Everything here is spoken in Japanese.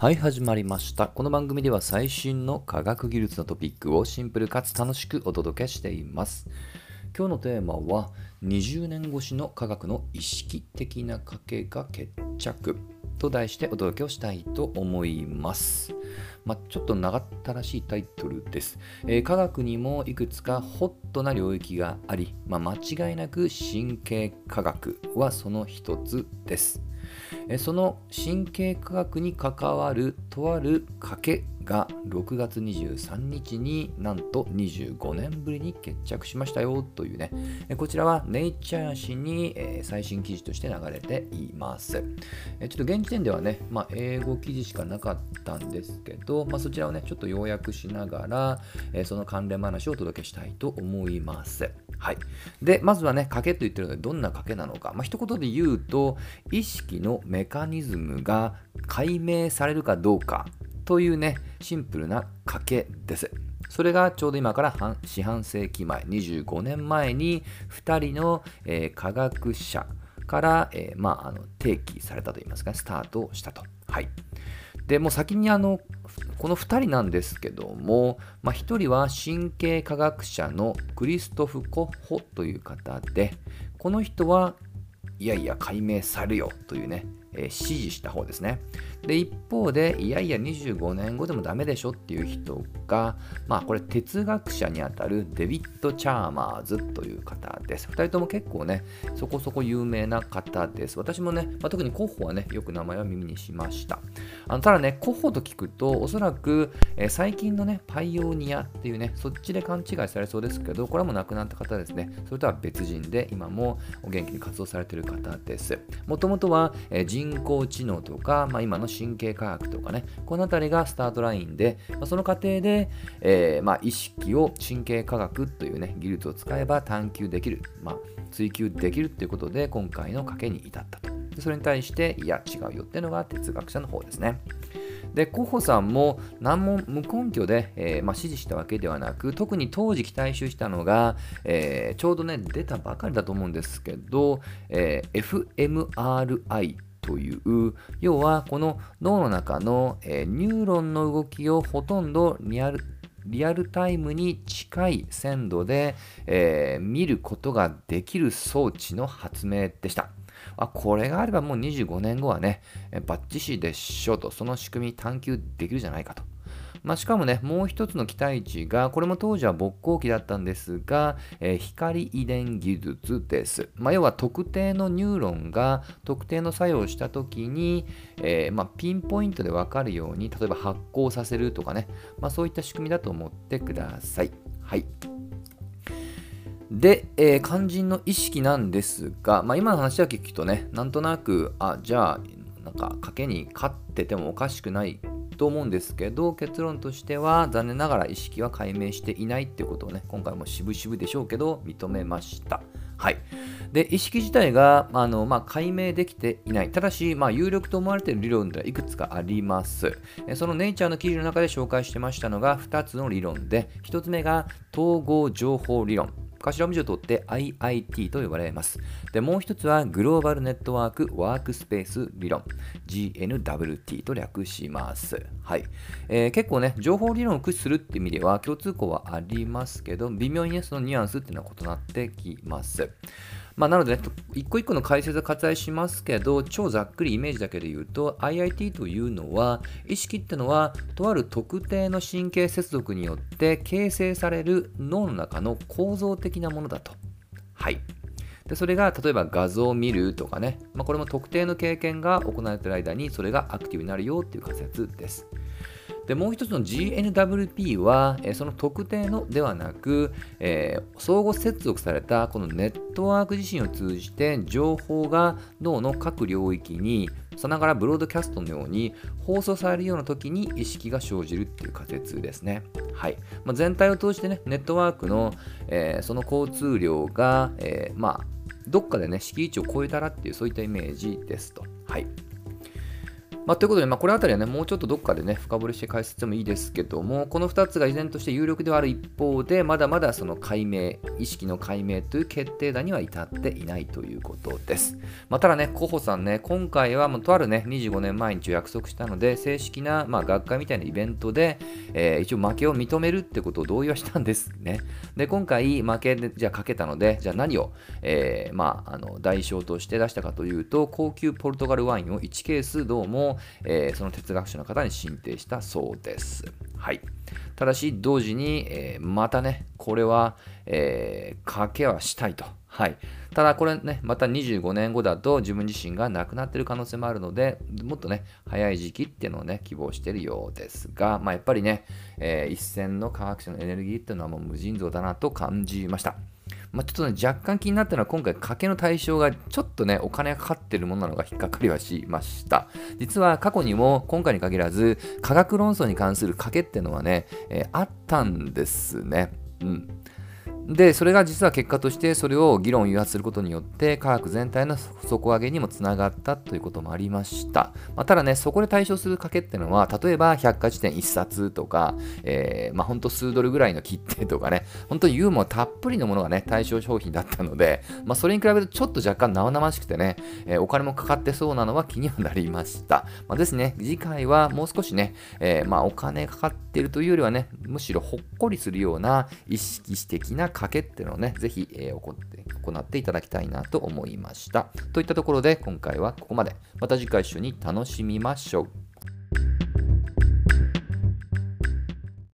はい、始まりました。この番組では最新の科学技術のトピックをシンプルかつ楽しくお届けしています。今日のテーマは20年越しの科学の意識的な賭けが決着と題してお届けをしたいと思います。まあ、ちょっと長ったらしいタイトルです、えー科学にもいくつかホットな領域があり、まあ、間違いなく神経科学はその一つです。その神経科学に関わるとある賭けが6月23日になんと25年ぶりに決着しましたよというね、こちらはネイチャー誌に、最新記事として流れています。ちょっと現時点ではね、まあ、英語記事しかなかったんですけど、まあ、そちらをね、ちょっと要約しながら、その関連話をお届けしたいと思います。はい。で、まずはね、賭けと言ってるので、どんな賭けなのか。まあ、一言で言うと、意識のメカニズムが解明されるかどうかというね、シンプルな賭けです。それがちょうど今から半四半世紀前、25年前に2人の、えー科学者から、えーまあ、あの提起されたといいますか、スタートをしたと。はい。でも先にあのこの2人なんですけども、まあ、1人は神経科学者のクリストフ・コッホという方でこの人はいやいや解明されるよというね、えー支持した方ですね。で一方でいやいや25年後でもダメでしょっていう人がまあこれ哲学者にあたるデビッド・チャーマーズという方です。2人とも結構ねそこそこ有名な方です。私もね、まあ、特にコッホはねよく名前は耳にしました。あのただねコッホと聞くとおそらく、えー最近のねパイオニアっていうねそっちで勘違いされそうですけどこれはもう亡くなった方ですね。それとは別人で今もお元気に活動されている方です。もともとは、えー人工知能とか、まあ、今の神経科学とかねこの辺りがスタートラインで、まあ、その過程で、えーまあ、意識を神経科学というね技術を使えば探求できる、まあ、追求できるということで今回の賭けに至ったと。でそれに対していや違うよっていうのが哲学者の方ですね。でコッホさんも何も無根拠で、えーまあ、支持したわけではなく特に当時期待集したのが、えーちょうどね出たばかりだと思うんですけど、えー fMRI という要はこの脳の中の、えーニューロンの動きをほとんどリアルリアルタイムに近い鮮度で、えー見ることができる装置の発明でした。あこれがあればもう25年後はね、バッチシでしょうと、その仕組み探求できるじゃないかと。まあ、しかもね、もう一つの期待値が、これも当時は勃興期だったんですが、えー光遺伝技術です。まあ、要は特定のニューロンが特定の作用をしたときに、えーまあ、ピンポイントで分かるように、例えば発光させるとかね、まあ、そういった仕組みだと思ってください。はい。で、えー肝心の意識なんですが、まあ、今の話だけ聞くとね、なんとなく、あ、じゃあ、なんか賭けに勝っててもおかしくないと思うんですけど、結論としては、残念ながら意識は解明していないっていうことをね、今回も渋々でしょうけど、認めました。はい。で、意識自体が、あのまあ、解明できていない。ただし、まあ、有力と思われている理論ではいくつかあります。そのネイチャーの記事の中で紹介してましたのが2つの理論で、1つ目が統合情報理論。頭文字を取って IIT と呼ばれます。で、もう一つはグローバルネットワークワークスペース理論。GNWT と略します。はい。えー結構ね、情報理論を駆使するって意味では共通項はありますけど、微妙に、そのニュアンスっていうのは異なってきます。まあ、なのでね、一個一個の解説は割愛しますけど、超ざっくりイメージだけで言うと、IIT というのは、意識ってのは、とある特定の神経接続によって形成される脳の中の構造的なものだと。はい。でそれが例えば画像を見るとかね、まあ、これも特定の経験が行われている間にそれがアクティブになるよっていう仮説です。でもう一つの GNWP は、えその特定のではなく、えー相互接続されたこのネットワーク自身を通じて情報が脳の各領域にさながらブロードキャストのように放送されるような時に意識が生じるっていう仮説ですね。はいまあ、全体を通してね、ネットワークの、えーその交通量が、えーまあ、どっかでね、敷地を超えたらっていうそういったイメージですと。はいまあ、ということで、まあ、これあたりはね、もうちょっとどっかでね、深掘りして解説もいいですけども、この2つが依然として有力ではある一方で、まだまだその解明、意識の解明という決定打には至っていないということです。まあ、ただね、候補さんね、今回はもうとあるね、25年前に一応約束したので、正式な、まあ、学会みたいなイベントで、えー、一応負けを認めるってことを同意はしたんですね。で、今回負けで、じゃあかけたので、じゃあ何を、えー、まあ、あの代償として出したかというと、高級ポルトガルワインを1ケースどうも、えー、その哲学者の方に進呈したそうです。はい。ただし、同時に、えー、またね、これは、えー、賭けはしたいと。はい。ただ、これね、また25年後だと自分自身が亡くなっている可能性もあるので、もっとね、早い時期っていうのをね、希望しているようですが、まあ、やっぱりね、えー、一線の科学者のエネルギーっていうのはもう無尽蔵だなと感じました。まあ、ちょっとね、若干気になったのは今回賭けの対象がちょっとね、お金がかかってるものなのが引っかかりはしました。実は過去にも今回に限らず、科学論争に関する賭けっていうのはね、えー、あったんですね。うん。で、それが実は結果としてそれを議論を誘発することによって科学全体の底上げにもつながったということもありました。まあ、ただね、そこで対象する賭けっていうのは、例えば百科事典1冊とか、えー、まあ、ほんと数ドルぐらいの切手とかね、本当にユーモアたっぷりのものがね、対象商品だったので、まあ、それに比べるとちょっと若干生々しくてね、えー、お金もかかってそうなのは気にはなりました。まあ、ですね、次回はもう少しね、えー、まあ、お金かかってるというよりはね、むしろほっこりするような意識的な賭けっていうのをね、ぜひ、えー、行って行っていただきたいなと思いました。といったところで今回はここまで。また次回一緒に楽しみましょう。